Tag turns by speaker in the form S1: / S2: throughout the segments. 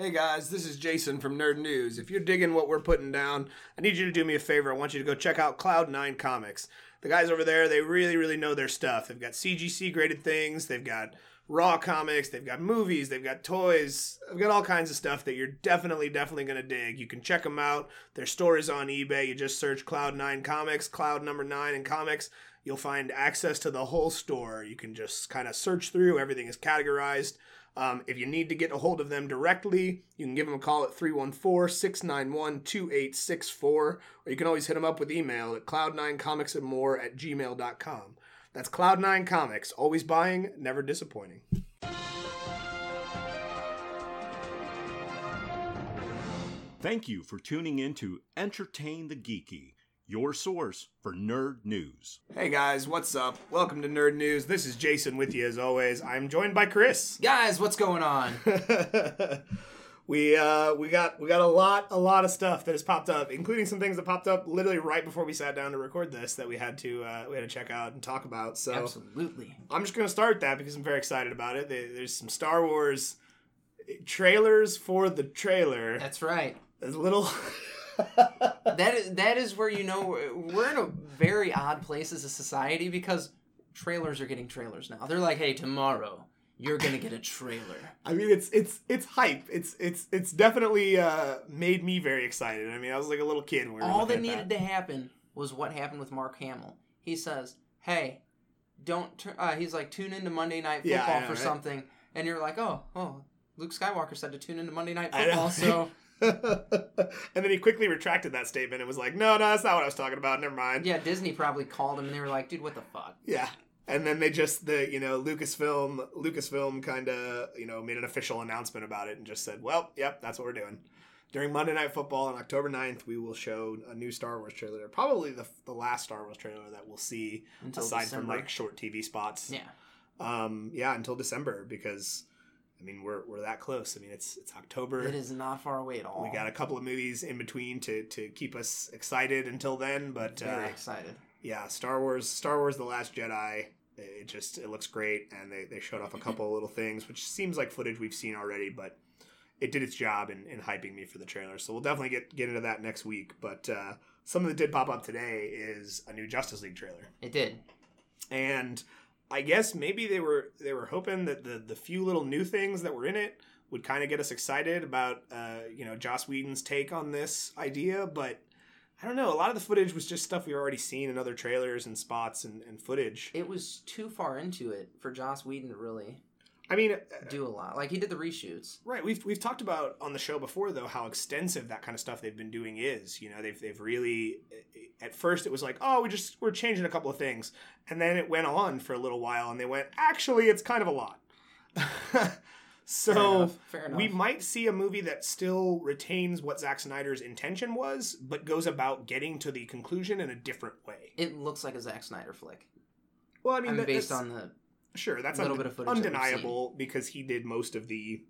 S1: Hey guys, this is Jason from Nerd News. If you're digging what we're putting down, I need you to do me a favor. I want you to go check out Cloud9 Comics. The guys over there, they really, really know their stuff. They've got CGC graded things, they've got raw comics, they've got movies, they've got toys, they've got all kinds of stuff that you're definitely, definitely going to dig. You can check them out. Their store is on eBay. You just search Cloud9 Comics, Cloud number 9 in comics. You'll find access to the whole store. You can just kind of search through, everything is categorized. Um, if you need to get a hold of them directly, you can give them a call at 314 691 2864, or you can always hit them up with email at cloud9comics and more at gmail.com. That's Cloud9 Comics, always buying, never disappointing.
S2: Thank you for tuning in to Entertain the Geeky, your source for nerd news.
S1: Hey guys, what's up? Welcome to Nerd News. This is Jason with you as always. I'm joined by Chris.
S3: Guys, what's going on?
S1: we uh we got we got a lot a lot of stuff that has popped up, including some things that popped up literally right before we sat down to record this that we had to uh, we had to check out and talk about. So
S3: Absolutely.
S1: I'm just gonna start that because I'm very excited about it. There's some Star Wars trailers for the trailer.
S3: That's right.
S1: There's a little.
S3: That is that is where you know we're in a very odd place as a society because trailers are getting trailers now. They're like, "Hey, tomorrow you're going to get a trailer."
S1: I mean, it's it's it's hype. It's it's it's definitely uh, made me very excited. I mean, I was like a little kid when we
S3: All that
S1: at
S3: needed to happen was what happened with Mark Hamill. He says, "Hey, don't uh, he's like tune into Monday Night Football
S1: I know,
S3: for
S1: right?
S3: something." And you're like, "Oh, oh, Luke Skywalker said to tune into Monday Night Football." So,
S1: and then he quickly retracted that statement and was like, "No, no, that's not what I was talking about. Never mind."
S3: yeah, Disney probably called him and they were like, "Dude, what the fuck?"
S1: Yeah. And then they just the you know Lucasfilm Lucasfilm kind of you know made an official announcement about it and just said, "Well, yep, that's what we're doing." During Monday Night Football on October 9th, we will show a new Star Wars trailer. Probably the the last Star Wars trailer that we'll see
S3: Until
S1: aside from like short TV spots.
S3: Yeah.
S1: Um yeah, until December because I mean, we're we're that close. I mean, it's it's October.
S3: It is not far away at all.
S1: We got a couple of movies in between to to keep us excited until then, but
S3: very
S1: uh,
S3: excited.
S1: yeah, Star Wars, Star Wars: The Last Jedi. It just it looks great, and they, they showed off a couple of little things, which seems like footage we've seen already, but it did its job in, in hyping me for the trailer. So we'll definitely get get into that next week. But uh, something that did pop up today is a new Justice League trailer,
S3: It did.
S1: and I guess maybe they were they were hoping that the the few little new things that were in it would kind of get us excited about uh, you know Joss Whedon's take on this idea, but. I don't know. A lot of the footage was just stuff we've already seen in other trailers and spots and, and footage.
S3: It was too far into it for Joss Whedon to really
S1: I mean, uh,
S3: do a lot. Like he did the reshoots.
S1: right? We've we've talked about on the show before though how extensive that kind of stuff they've been doing is. You know, they've they've really. At first, it was like, oh, we just we're changing a couple of things, and then it went on for a little while, and they went, actually, it's kind of a lot.
S3: Fair
S1: so
S3: enough. Fair enough.
S1: we might see a movie that still retains what Zack Snyder's intention was, but goes about getting to the conclusion in a different way.
S3: it looks like a Zack Snyder flick.
S1: Well, I
S3: I
S1: mean,
S3: mean,
S1: that-
S3: based
S1: that's-
S3: on the
S1: Sure, that's a
S3: little
S1: unde-
S3: bit of footage
S1: undeniable because he did most of the,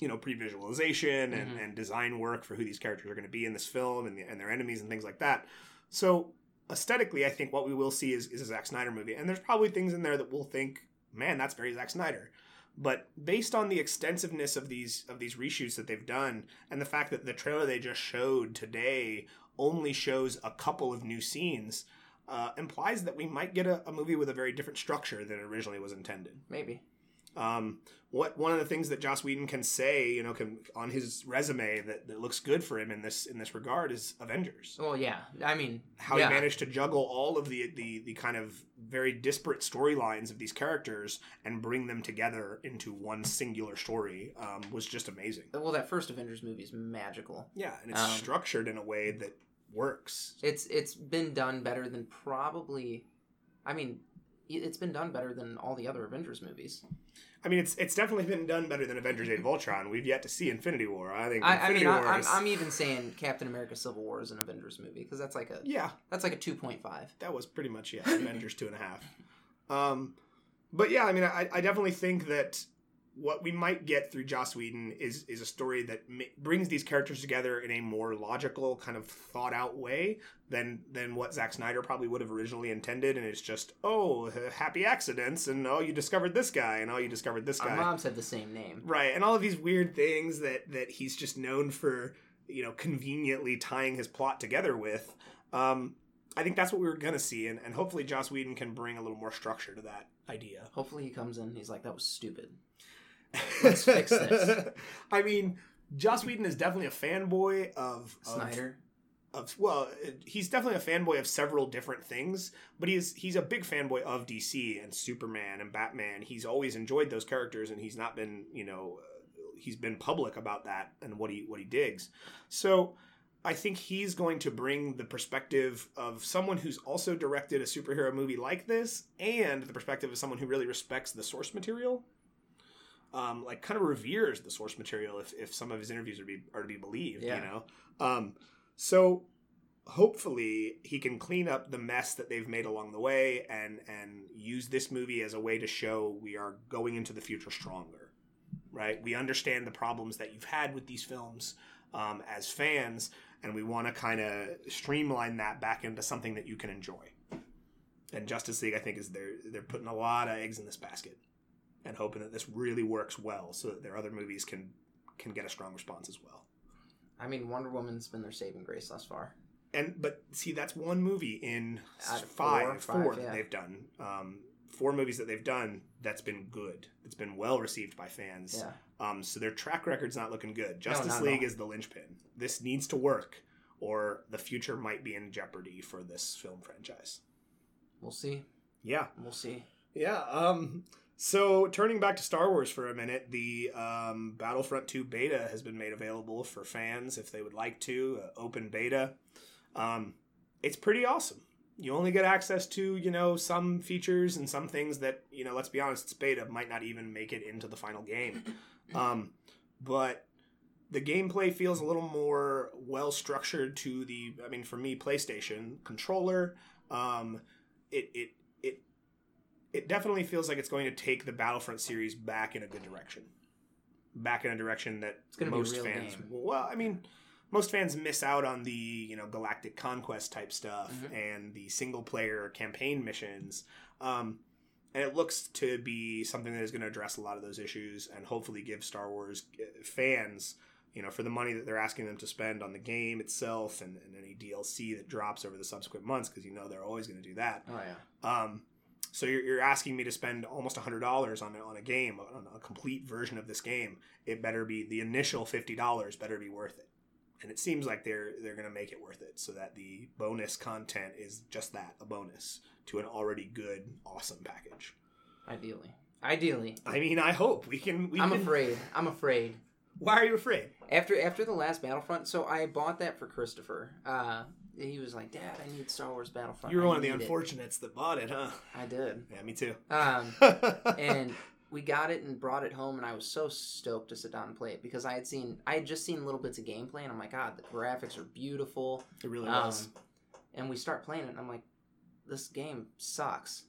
S1: you know, pre-visualization and,
S3: Mhm.
S1: and design work for who these characters are going to be in this film and, the, and their enemies and things like that. So aesthetically, I think what we will see is, is a Zack Snyder movie, and there's probably things in there that we'll think, man, that's very Zack Snyder. But based on the extensiveness of these of these reshoots that they've done, and the fact that the trailer they just showed today only shows a couple of new scenes, uh, implies that we might get a, a movie with a very different structure than originally was intended.
S3: maybe.
S1: Um, what one of the things that Joss Whedon can say, you know, can on his resume that, that looks good for him in this in this regard is Avengers.
S3: Well, yeah. I mean,
S1: How
S3: yeah.
S1: he managed to juggle all of the, the the kind of very disparate storylines of these characters and bring them together into one singular story um, was just amazing.
S3: Well, that first Avengers movie is magical.
S1: Yeah, and it's
S3: Um,
S1: structured in a way that works.
S3: It's it's been done better than probably. I mean, it- it's been done better than all the other Avengers movies.
S1: I mean, it's it's definitely been done better than Avengers: Age of Ultron. We've yet to see Infinity War. I think
S3: I, I
S1: Infinity
S3: mean, I,
S1: War
S3: I'm, I'm even saying Captain America: Civil War is an Avengers movie because that's like a
S1: yeah,
S3: that's like a two point five.
S1: that was pretty much yeah, Avengers two and a half. Um, but yeah, I mean, I, I definitely think that what we might get through Joss Whedon is is a story that brings these characters together in a more logical, kind of thought out way than than what Zack Snyder probably would have originally intended. And it's just oh, happy accidents, and oh, you discovered this guy, and oh, you discovered this
S3: Our
S1: guy,
S3: mom said the same name.
S1: right? And all of these weird things that that he's just known for, you know, conveniently tying his plot together with. Um, I think that's what we were gonna see, and, and hopefully Joss Whedon can bring a little more structure to that idea.
S3: Hopefully he comes in. and He's like, that was stupid. Let's fix this.
S1: I mean, Joss Whedon is definitely a fanboy of, of
S3: Snyder.
S1: Of, well, he's definitely a fanboy of several different things, but he's he's a big fanboy of DC and Superman and Batman. He's always enjoyed those characters, and he's not been you know uh, he's been public about that and what he what he digs. So. I think he's going to bring the perspective of someone who's also directed a superhero movie like this, and the perspective of someone who really respects the source material um, like kind of reveres the source material if, if some of his interviews are to be are to be believed.
S3: Yeah.
S1: You know, um, so hopefully he can clean up the mess that they've made along the way and and use this movie as a way to show we are going into the future stronger. Right? We understand the problems that you've had with these films um, as fans, and we want to kind of streamline that back into something that you can enjoy. And Justice League, I think, is they're they're putting a lot of eggs in this basket and hoping that this really works well so that their other movies can can get a strong response as well.
S3: I mean, Wonder Woman's been their saving grace thus far.
S1: And but see, that's one movie in
S3: of
S1: five,
S3: four,
S1: four
S3: five,
S1: that
S3: yeah.
S1: they've done. Um, four movies that they've done that's been good. It's been well received by fans.
S3: Yeah.
S1: Um, so their track record's not looking good. Justice
S3: at
S1: League is the linchpin. This needs to work, or the future might be in jeopardy for this film franchise.
S3: We'll see.
S1: Yeah.
S3: We'll see.
S1: Yeah. Um. So turning back to Star Wars for a minute, the um, Battlefront 2 beta has been made available for fans if they would like to. Uh, open beta. Um, it's pretty awesome. You only get access to you know some features and some things that you know. Let's be honest, it's beta might not even make it into the final game. Um, but the gameplay feels a little more well structured to the. I mean, for me, PlayStation controller. Um, it it it it definitely feels like it's going to take the Battlefront series back in a good direction. Back in a direction that
S3: It's gonna be a
S1: most fans.
S3: game.
S1: Well, I mean, most fans miss out on the you know galactic conquest type stuff
S3: Mhm.
S1: and the single player campaign missions. Um, and it looks to be something that is going to address a lot of those issues and hopefully give Star Wars uh, fans, you know, for the money that they're asking them to spend on the game itself and, and any DLC that drops over the subsequent months, because you know they're always going to do that.
S3: Oh yeah.
S1: Um, so you're, you're asking me to spend almost hundred dollars on a, on a game, on a complete version of this game. It better be the initial fifty dollars better be worth it, and it seems like they're they're going to make it worth it, so that the bonus content is just that a bonus to an already good, awesome package.
S3: Ideally. Ideally.
S1: I mean, I hope we can. We
S3: I'm
S1: can-
S3: afraid. I'm afraid.
S1: Why are you afraid?
S3: After after the last Battlefront, so I bought that for Christopher. Uh, he was like, "Dad, I need Star Wars Battlefront."
S1: You were
S3: I
S1: one of the
S3: need it."
S1: unfortunates that bought it, huh?
S3: I did.
S1: Yeah, me too.
S3: Um, and we got it and brought it home, and I was so stoked to sit down and play it because I had seen, I had just seen little bits of gameplay, and I'm like, God, the graphics are beautiful.
S1: it really
S3: Um,
S1: was.
S3: and we start playing it, and I'm like, this game sucks.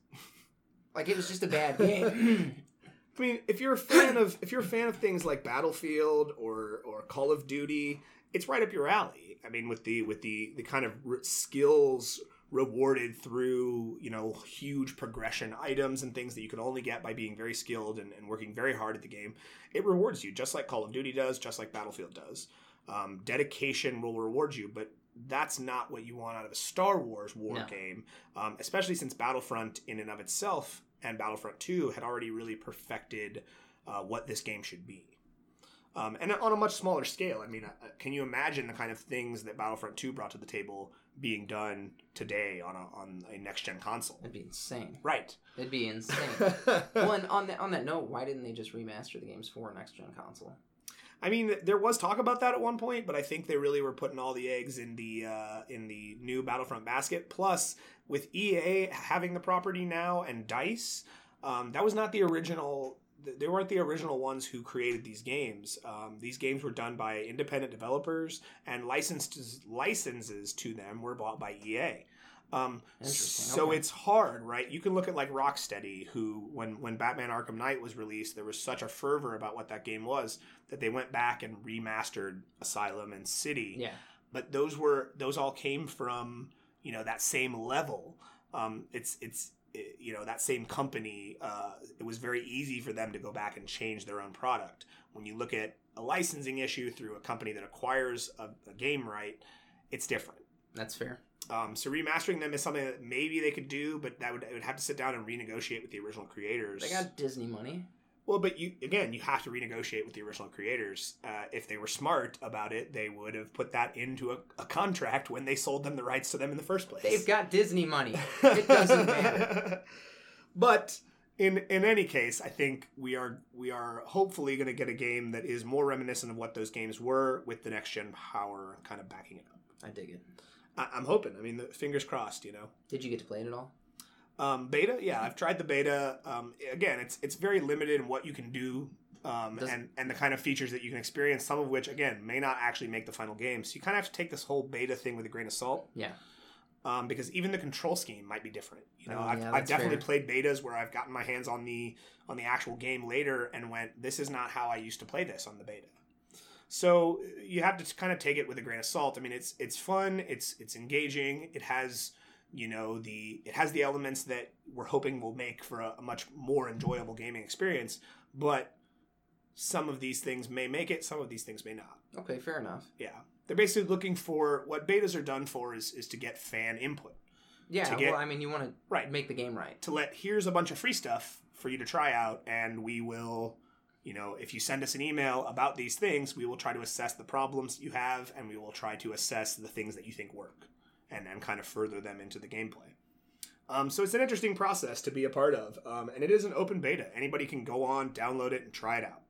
S3: like it was just a bad game.
S1: I mean, if you're a fan of if you're a fan of things like Battlefield or or Call of Duty, it's right up your alley. I mean, with the with the the kind of skills rewarded through you know huge progression items and things that you can only get by being very skilled and, and working very hard at the game, it rewards you just like Call of Duty does, just like Battlefield does. Um, dedication will reward you, but that's not what you want out of a Star Wars war
S3: No.
S1: game, um, especially since Battlefront, in and of itself, and Battlefront 2 had already really perfected uh, what this game should be. Um, and on a much smaller scale. I mean, uh, can you imagine the kind of things that Battlefront 2 brought to the table being done today on a, on a next gen console?
S3: It'd be insane.
S1: Right.
S3: It'd be insane. well, and on that on that note, why didn't they just remaster the games for a next gen console?
S1: I mean, there was talk about that at one point, but I think they really were putting all the eggs in the uh, in the new Battlefront basket. Plus, with EA having the property now and Dice, um, that was not the original. They weren't the original ones who created these games. Um, these games were done by independent developers, and licensed licenses to them were bought by EA. Um, So
S3: okay.
S1: it's hard, right? You can look at like Rocksteady, who when when Batman Arkham Knight was released, there was such a fervor about what that game was that they went back and remastered Asylum and City.
S3: Yeah.
S1: But those were those all came from you know that same level. Um, it's it's you know that same company. Uh, it was very easy for them to go back and change their own product. When you look at a licensing issue through a company that acquires a, a game right, it's different.
S3: That's fair.
S1: Um, so remastering them is something that maybe they could do, but that would it would have to sit down and renegotiate with the original creators.
S3: They got Disney money.
S1: Well, but you again, you have to renegotiate with the original creators. Uh, if they were smart about it, they would have put that into a, a contract when they sold them the rights to them in the first place.
S3: They've got Disney money. It doesn't matter.
S1: but in in any case, I think we are we are hopefully going to get a game that is more reminiscent of what those games were, with the next gen power kind of backing it up.
S3: I dig it.
S1: I, I'm hoping. I mean, the, fingers crossed. You know.
S3: Did you get to play it at all?
S1: Um, beta, yeah, I've tried the beta. Um, again, it's it's very limited in what you can do, um,
S3: Does-
S1: and and the kind of features that you can experience. Some of which, again, may not actually make the final game. So you kind of have to take this whole beta thing with a grain of salt.
S3: Yeah.
S1: Um, because even the control scheme might be different. You know,
S3: Oh,
S1: I've,
S3: yeah,
S1: I've definitely
S3: fair.
S1: played betas where I've gotten my hands on the on the actual game later and went, "This is not how I used to play this on the beta." So you have to kind of take it with a grain of salt. I mean, it's it's fun, it's it's engaging, it has you know the it has the elements that we're hoping will make for a, a much more enjoyable gaming experience, but some of these things may make it, some of these things may not.
S3: Okay, fair enough.
S1: Yeah, they're basically looking for what betas are done for is is to get fan input,
S3: Yeah,
S1: To get-
S3: well, I mean, you want to
S1: right?
S3: make the game right.
S1: to let here's a bunch of free stuff for you to try out and we will you know if you send us an email about these things we will try to assess the problems you have and we will try to assess the things that you think work and and kind of further them into the gameplay. Um, so it's an interesting process to be a part of um, and it is an open beta. Anybody can go on download it and try it out.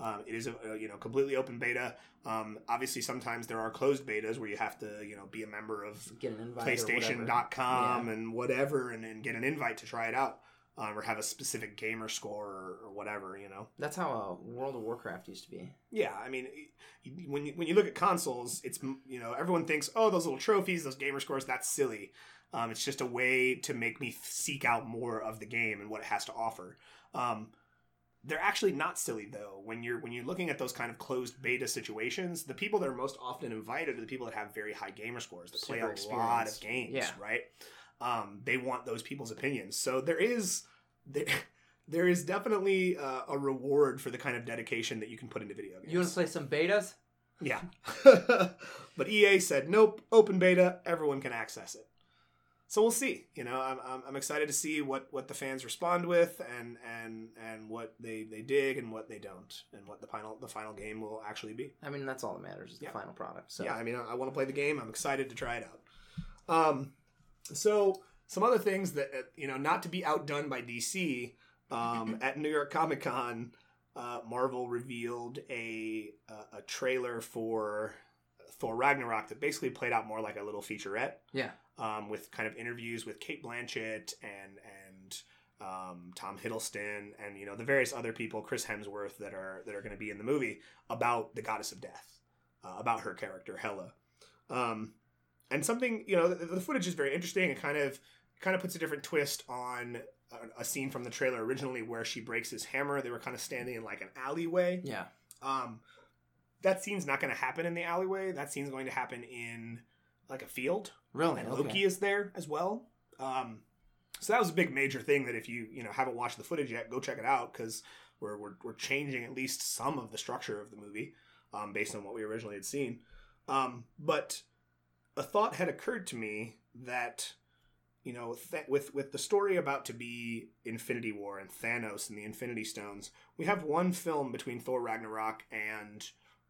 S1: Um, it is a, a you know completely open beta. Um, obviously sometimes there are closed betas where you have to you know be a member of
S3: Get an invite. whatever.
S1: PlayStation.com and whatever, and, and get an invite to try it out, um, or have a specific gamer score or, or whatever, you know.
S3: That's how uh, World of Warcraft used to be.
S1: Yeah, I mean, when you, when you look at consoles, it's you know everyone thinks, oh, those little trophies, those gamer scores, that's silly. Um, it's just a way to make me seek out more of the game and what it has to offer. Um, they're actually not silly though. When you're when you're looking at those kind of closed beta situations, the people that are most often invited are the people that have very high gamer scores that play
S3: Super
S1: a lot of games,
S3: Yeah.
S1: right? Um, they want those people's opinions. So there is there, there is definitely uh, a reward for the kind of dedication that you can put into video games.
S3: You want to play some betas?
S1: Yeah. but EA said, nope, open beta, everyone can access it. So we'll see. You know, I'm, I'm, I'm excited to see what, what the fans respond with and, and, and what they, they dig and what they don't and what the final, the final game will actually be.
S3: I mean, that's all that matters is the
S1: Yeah.
S3: final product. So
S1: Yeah, I mean, I, I want to play the game. I'm excited to try it out. Um, so some other things that, uh, you know, not to be outdone by DC, um, at New York Comic Con, uh, Marvel revealed a, a a trailer for Thor Ragnarok that basically played out more like a little featurette.
S3: Yeah.
S1: Um, with kind of interviews with Cate Blanchett and and um, Tom Hiddleston and you know the various other people, Chris Hemsworth that are that are going to be in the movie about the Goddess of Death, uh, about her character Hela. Um, and something you know the, the footage is very interesting. It kind of kind of puts a different twist on a, a scene from the trailer originally where she breaks his hammer. They were kind of standing in like an alleyway.
S3: yeah.
S1: Um, that scene's not going to happen in the alleyway. That scene's going to happen in like a field,
S3: Really?
S1: and
S3: Okay.
S1: Loki is there as well. Um, so that was a big major thing that if you you know haven't watched the footage yet, go check it out because we're, we're we're changing at least some of the structure of the movie um, based on what we originally had seen. Um, but a thought had occurred to me that you know th- with with the story about to be Infinity War and Thanos and the Infinity Stones, we have one film between Thor Ragnarok and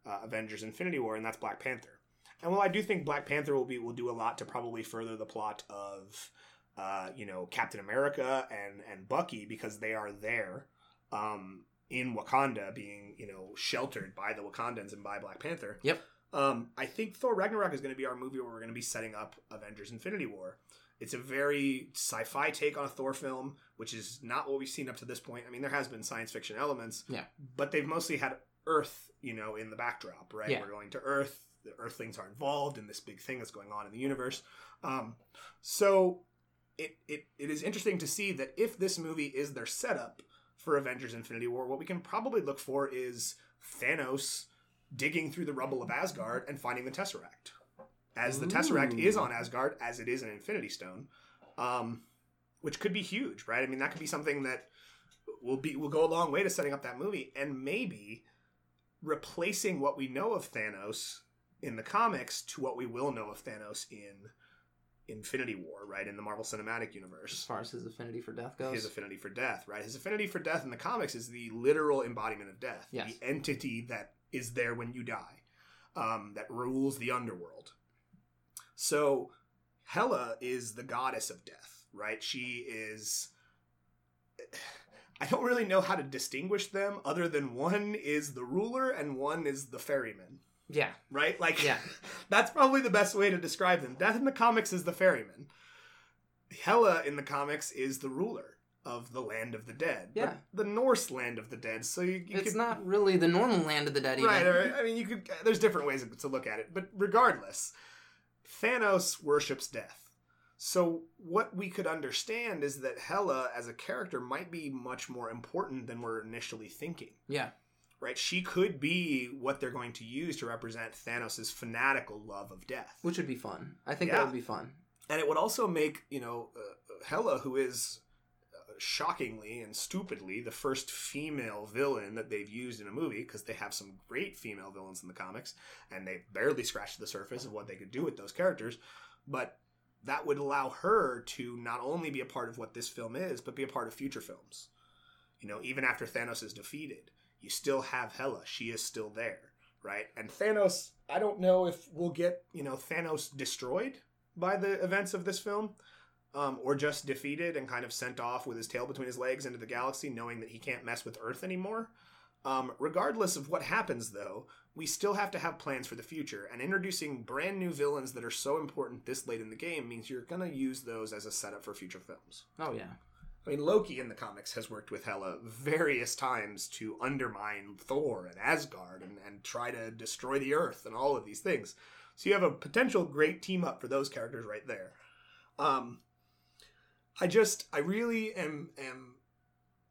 S1: uh, Avengers Infinity War, and that's Black Panther. And while I do think Black Panther will be will do a lot to probably further the plot of uh, you know Captain America and and Bucky because they are there um, in Wakanda, being you know sheltered by the Wakandans and by Black Panther.
S3: Yep.
S1: Um, I think Thor Ragnarok is going to be our movie where we're going to be setting up Avengers Infinity War. It's a very sci-fi take on a Thor film, which is not what we've seen up to this point. I mean, there has been science fiction elements,
S3: Yeah.
S1: but they've mostly had Earth, you know, in the backdrop, right?
S3: Yeah.
S1: We're going to Earth. the Earthlings are involved in this big thing that's going on in the universe. Um, so it, it it is interesting to see that if this movie is their setup for Avengers Infinity War, what we can probably look for is Thanos digging through the rubble of Asgard and finding the Tesseract. As the Tesseract is on Asgard, as it is an Infinity Stone, um, which could be huge, right? I mean, that could be something that will be will go a long way to setting up that movie, and maybe replacing what we know of Thanos in the comics to what we will know of Thanos in Infinity War, right? In the Marvel Cinematic Universe.
S3: As far as his affinity for death goes.
S1: His affinity for death, right? His affinity for death in the comics is the literal embodiment of death.
S3: Yes.
S1: The entity that is there when you die, um, that rules the underworld. So Hela is the goddess of death, right? She is. I don't really know how to distinguish them other than one is the ruler and one is the ferryman,
S3: yeah.
S1: right? Like,
S3: Yeah.
S1: that's probably the best way to describe them. Death in the comics is the ferryman. Hela in the comics is the ruler of the land of the dead.
S3: Yeah.
S1: the Norse land of the dead. So you, you
S3: it's
S1: could,
S3: not really the normal land of the dead, even.
S1: right, right. I mean, you could. There's different ways to look at it, but regardless, Thanos worships death. So what we could understand is that Hela as a character might be much more important than we're initially thinking.
S3: Yeah.
S1: Right? She could be what they're going to use to represent Thanos' fanatical love of death.
S3: Which would be fun. I think
S1: Yeah.
S3: that would be fun.
S1: and it would also make you know uh, Hela, who is uh, shockingly and stupidly the first female villain that they've used in a movie because they have some great female villains in the comics and they barely scratched the surface of what they could do with those characters but that would allow her to not only be a part of what this film is but be a part of future films. You know even after thanos is defeated you still have hela. She is still there right? And thanos i don't know if we'll get you know thanos destroyed by the events of this film, um, or just defeated and kind of sent off with his tail between his legs into the galaxy, knowing that he can't mess with Earth anymore. Um, regardless of what happens, though, we still have to have plans for the future, and introducing brand new villains that are so important this late in the game means you're going to use those as a setup for future films.
S3: Oh, yeah.
S1: I mean, Loki in the comics has worked with Hela various times to undermine Thor and Asgard and, and try to destroy the Earth and all of these things. So you have a potential great team up for those characters right there. Um, I just, I really am am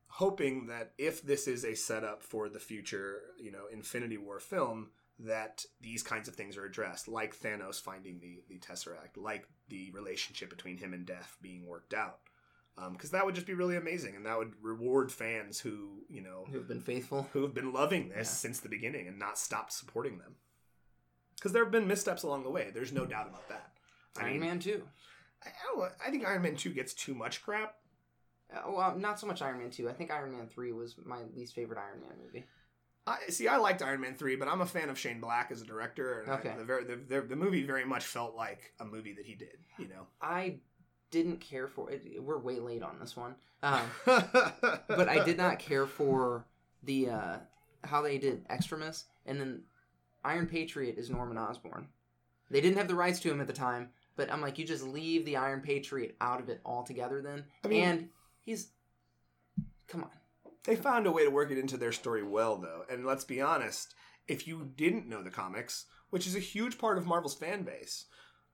S1: hoping that if this is a setup for the future, you know, Infinity War film, that these kinds of things are addressed, like Thanos finding the the Tesseract, like the relationship between him and Death being worked out um, because that would just be really amazing and that would reward fans who you know
S3: Who've been faithful.
S1: who have been loving this
S3: Yeah.
S1: since the beginning and not stopped supporting them because there have been missteps along the way there's no doubt about that I
S3: Iron
S1: mean,
S3: Man 2.
S1: I, I, don't, I think iron man 2 gets too much crap
S3: Uh, well, not so much Iron Man 2. I think Iron Man 3 was my least favorite Iron Man movie.
S1: I see. I liked Iron Man three, but I'm a fan of Shane Black as a director, and I-
S3: Okay.
S1: the, very, the, the the movie very much felt like a movie that he did. You know,
S3: I didn't care for it. We're way late on this one. Um, but I did not care for the uh, how they did Extremis, and then Iron Patriot is Norman Osborn. They didn't have the rights to him at the time, but I'm like, you just leave the Iron Patriot out of it altogether, then.
S1: I mean-
S3: and he's, come on,
S1: They found a way to work it into their story well, though. And let's be honest, if you didn't know the comics, which is a huge part of Marvel's fan base,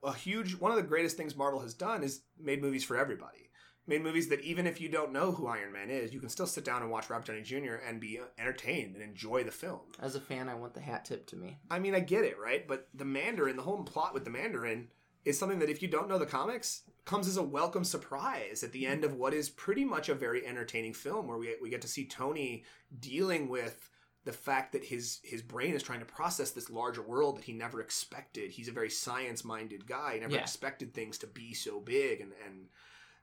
S1: a huge one of the greatest things Marvel has done is made movies for everybody. Made movies that even if you don't know who Iron Man is, you can still sit down and watch Robert Downey Jr. and be entertained and enjoy the film.
S3: as a fan, I want the hat tip to me.
S1: I mean, I get it, right? But the Mandarin, the whole plot with the Mandarin, is something that if you don't know the comics, comes as a welcome surprise at the end of what is pretty much a very entertaining film, where we we get to see Tony dealing with the fact that his his brain is trying to process this larger world that he never expected. He's a very science minded guy. He never
S3: Yeah.
S1: expected things to be so big, and and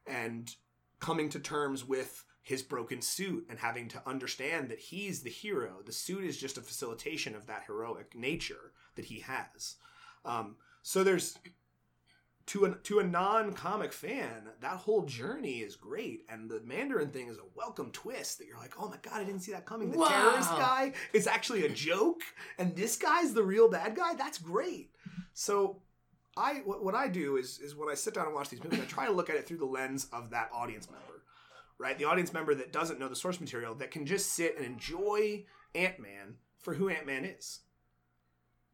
S1: and coming to terms with his broken suit and having to understand that he's the hero. The suit is just a facilitation of that heroic nature that he has. Um, so there's to a to a non comic fan, that whole journey is great, and the Mandarin thing is a welcome twist. That you're like, oh my god, I didn't see that coming. The
S3: Wow.
S1: terrorist guy is actually a joke, and this guy's the real bad guy. That's great. So I what, what I do is is when I sit down and watch these movies, I try to look at it through the lens of that audience member, right? The audience member that doesn't know the source material that can just sit and enjoy Ant Man for who Ant Man is.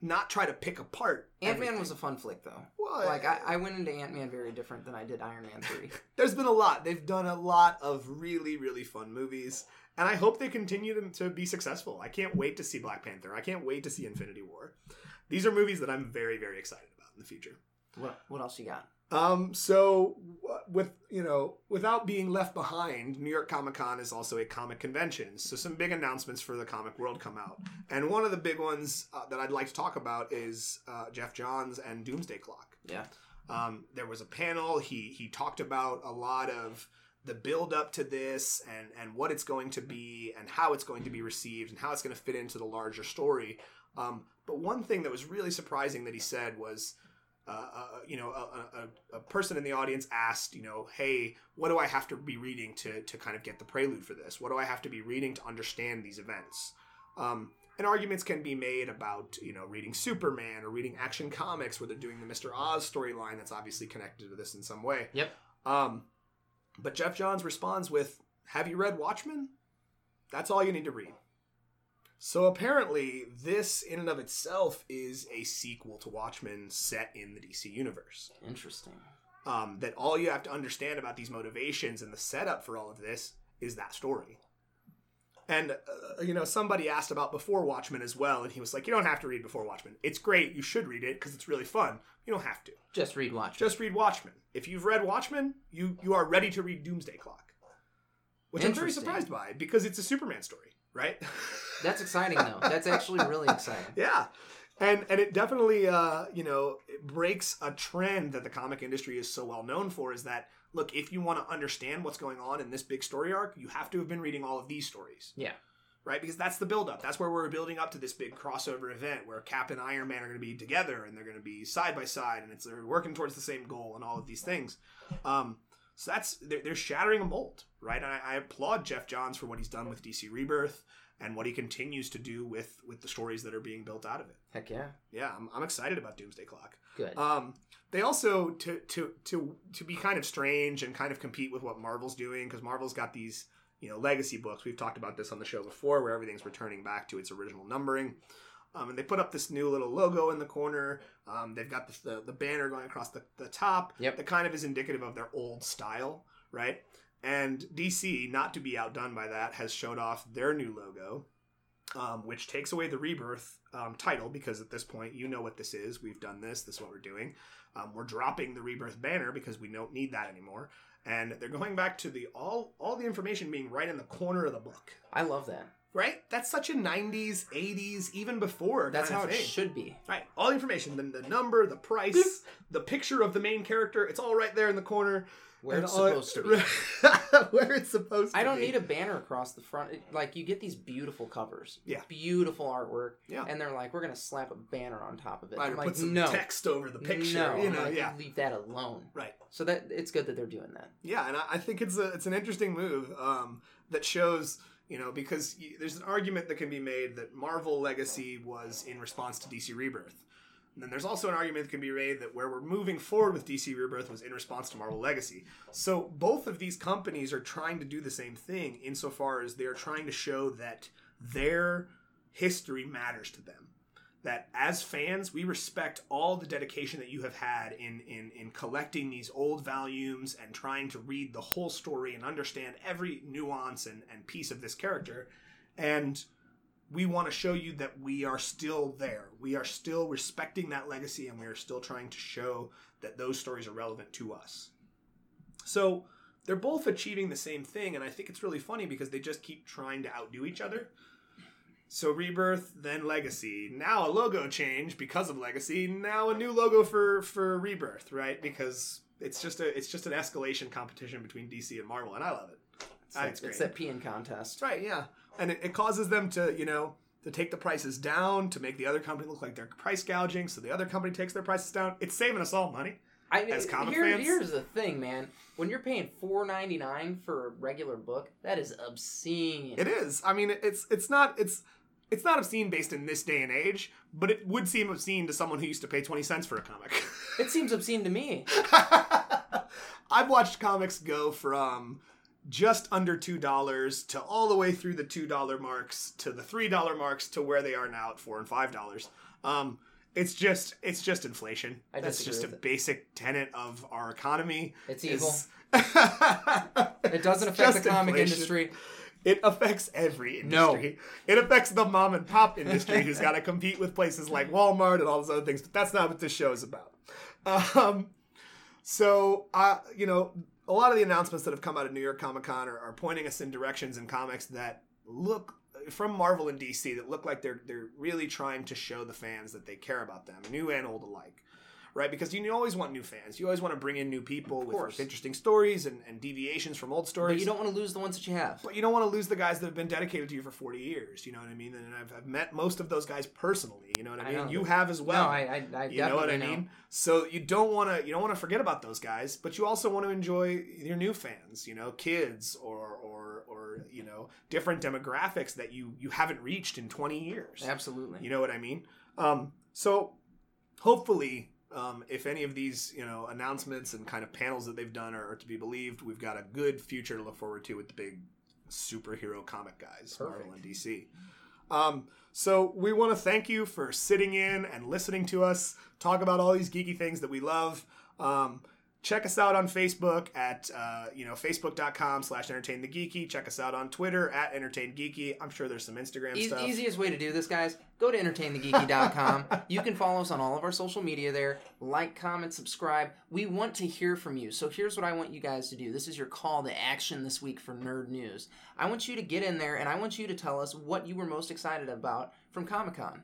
S1: Not try to pick apart.
S3: Ant Man was a fun flick though.
S1: Well,
S3: Like I, I went into Ant Man very different than I did Iron Man three.
S1: there's been a lot. They've done a lot of really, really fun movies, and I hope they continue to, to be successful. I can't wait to see Black Panther. I can't wait to see Infinity War. These are movies that I'm very, very excited about in the future.
S3: what what else you got?
S1: Um, so with you know, without being left behind, New York Comic Con is also a comic convention. So some big announcements for the comic world come out, and one of the big ones uh, that I'd like to talk about is uh, Geoff Johns and Doomsday Clock.
S3: Yeah.
S1: Um, there was a panel. He he talked about a lot of the build up to this and and what it's going to be and how it's going to be received and how it's going to fit into the larger story. Um, but one thing that was really surprising that he said was. Uh, uh, you know, a, a, a person in the audience asked, you know, hey, what do I have to be reading to, to kind of get the prelude for this? What do I have to be reading to understand these events? Um, and arguments can be made about, you know, reading Superman or reading Action Comics where they're doing the Mr. Oz storyline that's obviously connected to this in some way.
S3: Yep.
S1: Um, but Geoff Johns responds with, Have you read Watchmen? That's all you need to read. So apparently, this in and of itself is a sequel to Watchmen set in the DC universe.
S3: Interesting.
S1: Um, that all you have to understand about these motivations and the setup for all of this is that story. And, uh, you know, somebody asked about Before Watchmen as well, and he was like, You don't have to read Before Watchmen. It's great. You should read it because it's really fun. You don't have to.
S3: Just read Watch.
S1: Just read Watchmen. If you've read Watchmen, you, you are ready to read Doomsday Clock. Which I'm very surprised by because it's a Superman story, right?
S3: That's exciting though. That's actually really exciting.
S1: Yeah. And and it definitely uh, you know, it breaks a trend that the comic industry is so well known for is that look, if you want to understand what's going on in this big story arc, you have to have been reading all of these stories.
S3: Yeah.
S1: Right? Because that's the build up. That's where we're building up to this big crossover event where Cap and Iron Man are going to be together and they're going to be side by side and it's they're working towards the same goal and all of these things. Um so that's they're, they're shattering a mold, right? And I, I applaud Geoff Johns for what he's done with DC Rebirth and what he continues to do with with the stories that are being built out of it
S3: Heck yeah.
S1: yeah, I'm, I'm excited about Doomsday Clock.
S3: Good.
S1: Um, they also to to to to be kind of strange and kind of compete with what Marvel's doing because Marvel's got these you know legacy books. We've talked about this on the show before, where everything's returning back to its original numbering. Um, and they put up this new little logo in the corner. Um, they've got the, the, the banner going across the, the top
S3: Yep.
S1: that kind of is indicative of their old style, right? And DC, not to be outdone by that, has showed off their new logo, um, which takes away the rebirth um, title because at this point you know what this is. We've done this. This is what we're doing. Um, we're dropping the rebirth banner because we don't need that anymore, and they're going back to the all all the information being right in the corner of the book.
S3: I love that.
S1: Right? That's such a '90s, '80s, even before.
S3: That's
S1: kind
S3: how
S1: of
S3: it
S1: thing.
S3: should be.
S1: Right. All the information, the, the number, the price, the picture of the main character, it's all right there in the corner.
S3: Where
S1: And
S3: it's supposed to be.
S1: Where it's supposed to
S3: I don't
S1: be.
S3: need a banner across the front. It- Like you get these beautiful covers,
S1: Yeah.
S3: beautiful artwork,
S1: Yeah.
S3: and they're like, we're gonna slap a banner on top of it.
S1: Right,
S3: I'm like,
S1: put some
S3: no,
S1: text over the picture.
S3: no,
S1: you know,
S3: like,
S1: yeah.
S3: leave that alone.
S1: Right.
S3: So that it's good that they're doing that.
S1: Yeah, and I, I think it's a it's an interesting move um, that shows you know because there's an argument that can be made that Marvel Legacy was in response to DC Rebirth. And then there's also an argument that can be made that where we're moving forward with DC Rebirth was in response to Marvel Legacy. So both of these companies are trying to do the same thing insofar as they're trying to show that their history matters to them. That as fans, we respect all the dedication that you have had in, in, in collecting these old volumes and trying to read the whole story and understand every nuance and, and piece of this character. And we want to show you that we are still there. We are still respecting that legacy and we are still trying to show that those stories are relevant to us. So they're both achieving the same thing, and I think it's really funny because they just keep trying to outdo each other. So rebirth, then legacy. Now a logo change because of legacy. Now a new logo for for rebirth, right? Because it's just a it's just an escalation competition between DC and Marvel, and I love it.
S3: It's, that,
S1: it's
S3: it's
S1: great.
S3: that peeing contest.
S1: Right, yeah. And it, it causes them to, you know, to take the prices down to make the other company look like they're price gouging, so the other company takes their prices down. It's saving us all money.
S3: I,
S1: As comic
S3: here-
S1: fans?
S3: Here's the thing, man. When you're paying four ninety nine for a regular book, that is obscene.
S1: It is. I mean, it's it's not it's it's not obscene based in this day and age, but it would seem obscene to someone who used to pay twenty cents for a comic.
S3: It seems obscene to me.
S1: I've watched comics go from just under two dollars to all the way through the two dollar marks to the three dollar marks to where they are now at four and five dollars. Um, It's just it's just inflation.
S3: I
S1: That's just a basic tenet of our economy.
S3: It's evil.
S1: it
S3: It doesn't affect the comic industry.
S1: It affects every industry. No. It affects the mom and pop industry who's got to compete with places like Walmart and all those other things. But that's not what this show is about. Um, so, uh, you know, a lot of the announcements that have come out of New York Comic Con are, are pointing us in directions in comics that look from Marvel and DC that look like they're they're really trying to show the fans that they care about them, new and old alike. Right, because you always want new fans. You always want to bring in new people with, with interesting stories and, and deviations from old stories.
S3: But you don't want to lose the ones that you have.
S1: But you don't want to lose the guys that have been dedicated to you for 40 years. You know what I mean? And I've, I've met most of those guys personally. You know what I
S3: I
S1: mean? You have as well.
S3: no, I, I, I
S1: you know what I mean? So you don't want to you don't want to forget about those guys, but you also want to enjoy your new fans. You know, kids or or or you know different demographics that you you haven't reached in 20 years.
S3: Absolutely.
S1: You know what I mean? Um, so hopefully, um, if any of these you know announcements and kind of panels that they've done are, are to be believed, we've got a good future to look forward to with the big superhero comic guys, Marvel and DC. Um, so we want to thank you for sitting in and listening to us talk about all these geeky things that we love. Um, check us out on Facebook at uh, you know facebook.com slash entertain the geeky. Check us out on Twitter at entertain geeky. I'm sure there's some Instagram
S3: E-
S1: stuff.
S3: easiest way to do this, guys, go to entertainthegeeky.com. you can follow us on all of our social media there. Like, comment, subscribe. We want to hear from you. So here's what I want you guys to do. This is your call to action this week for Nerd News. I want you to get in there and I want you to tell us what you were most excited about from Comic Con.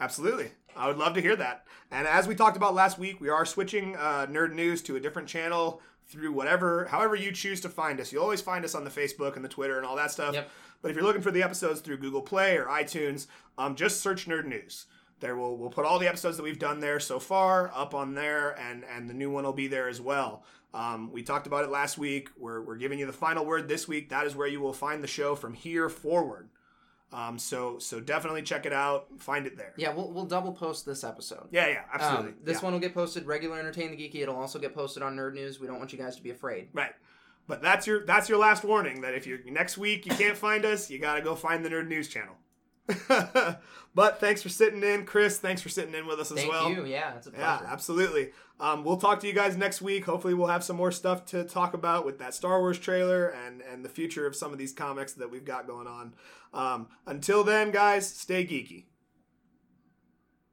S1: Absolutely. I would love to hear that. And as we talked about last week, we are switching uh, Nerd News to a different channel through whatever, however you choose to find us. You'll always find us on the Facebook and the Twitter and all that stuff.
S3: Yep.
S1: But if you're looking for the episodes through Google Play or iTunes, um, just search Nerd News. There will we'll put all the episodes that we've done there so far up on there, and and the new one will be there as well. Um, we talked about it last week. We're we're giving you the final word this week. That is where you will find the show from here forward. Um, so so definitely check it out. Find it there.
S3: Yeah, we'll, we'll double post this episode.
S1: Yeah, yeah, absolutely.
S3: Um, this
S1: Yeah.
S3: one will get posted regular Entertain the Geeky. It'll also get posted on Nerd News. We don't want you guys to be afraid.
S1: right. But that's your that's your last warning that if you next week you can't find us, you got to go find the Nerd News channel. but thanks for sitting in, Chris. Thanks for sitting in with us as well.
S3: Thank
S1: well.
S3: you. Yeah, it's a pleasure.
S1: Yeah, absolutely. Um, we'll talk to you guys next week. Hopefully, we'll have some more stuff to talk about with that Star Wars trailer and and the future of some of these comics that we've got going on. Um, until then, guys, stay geeky.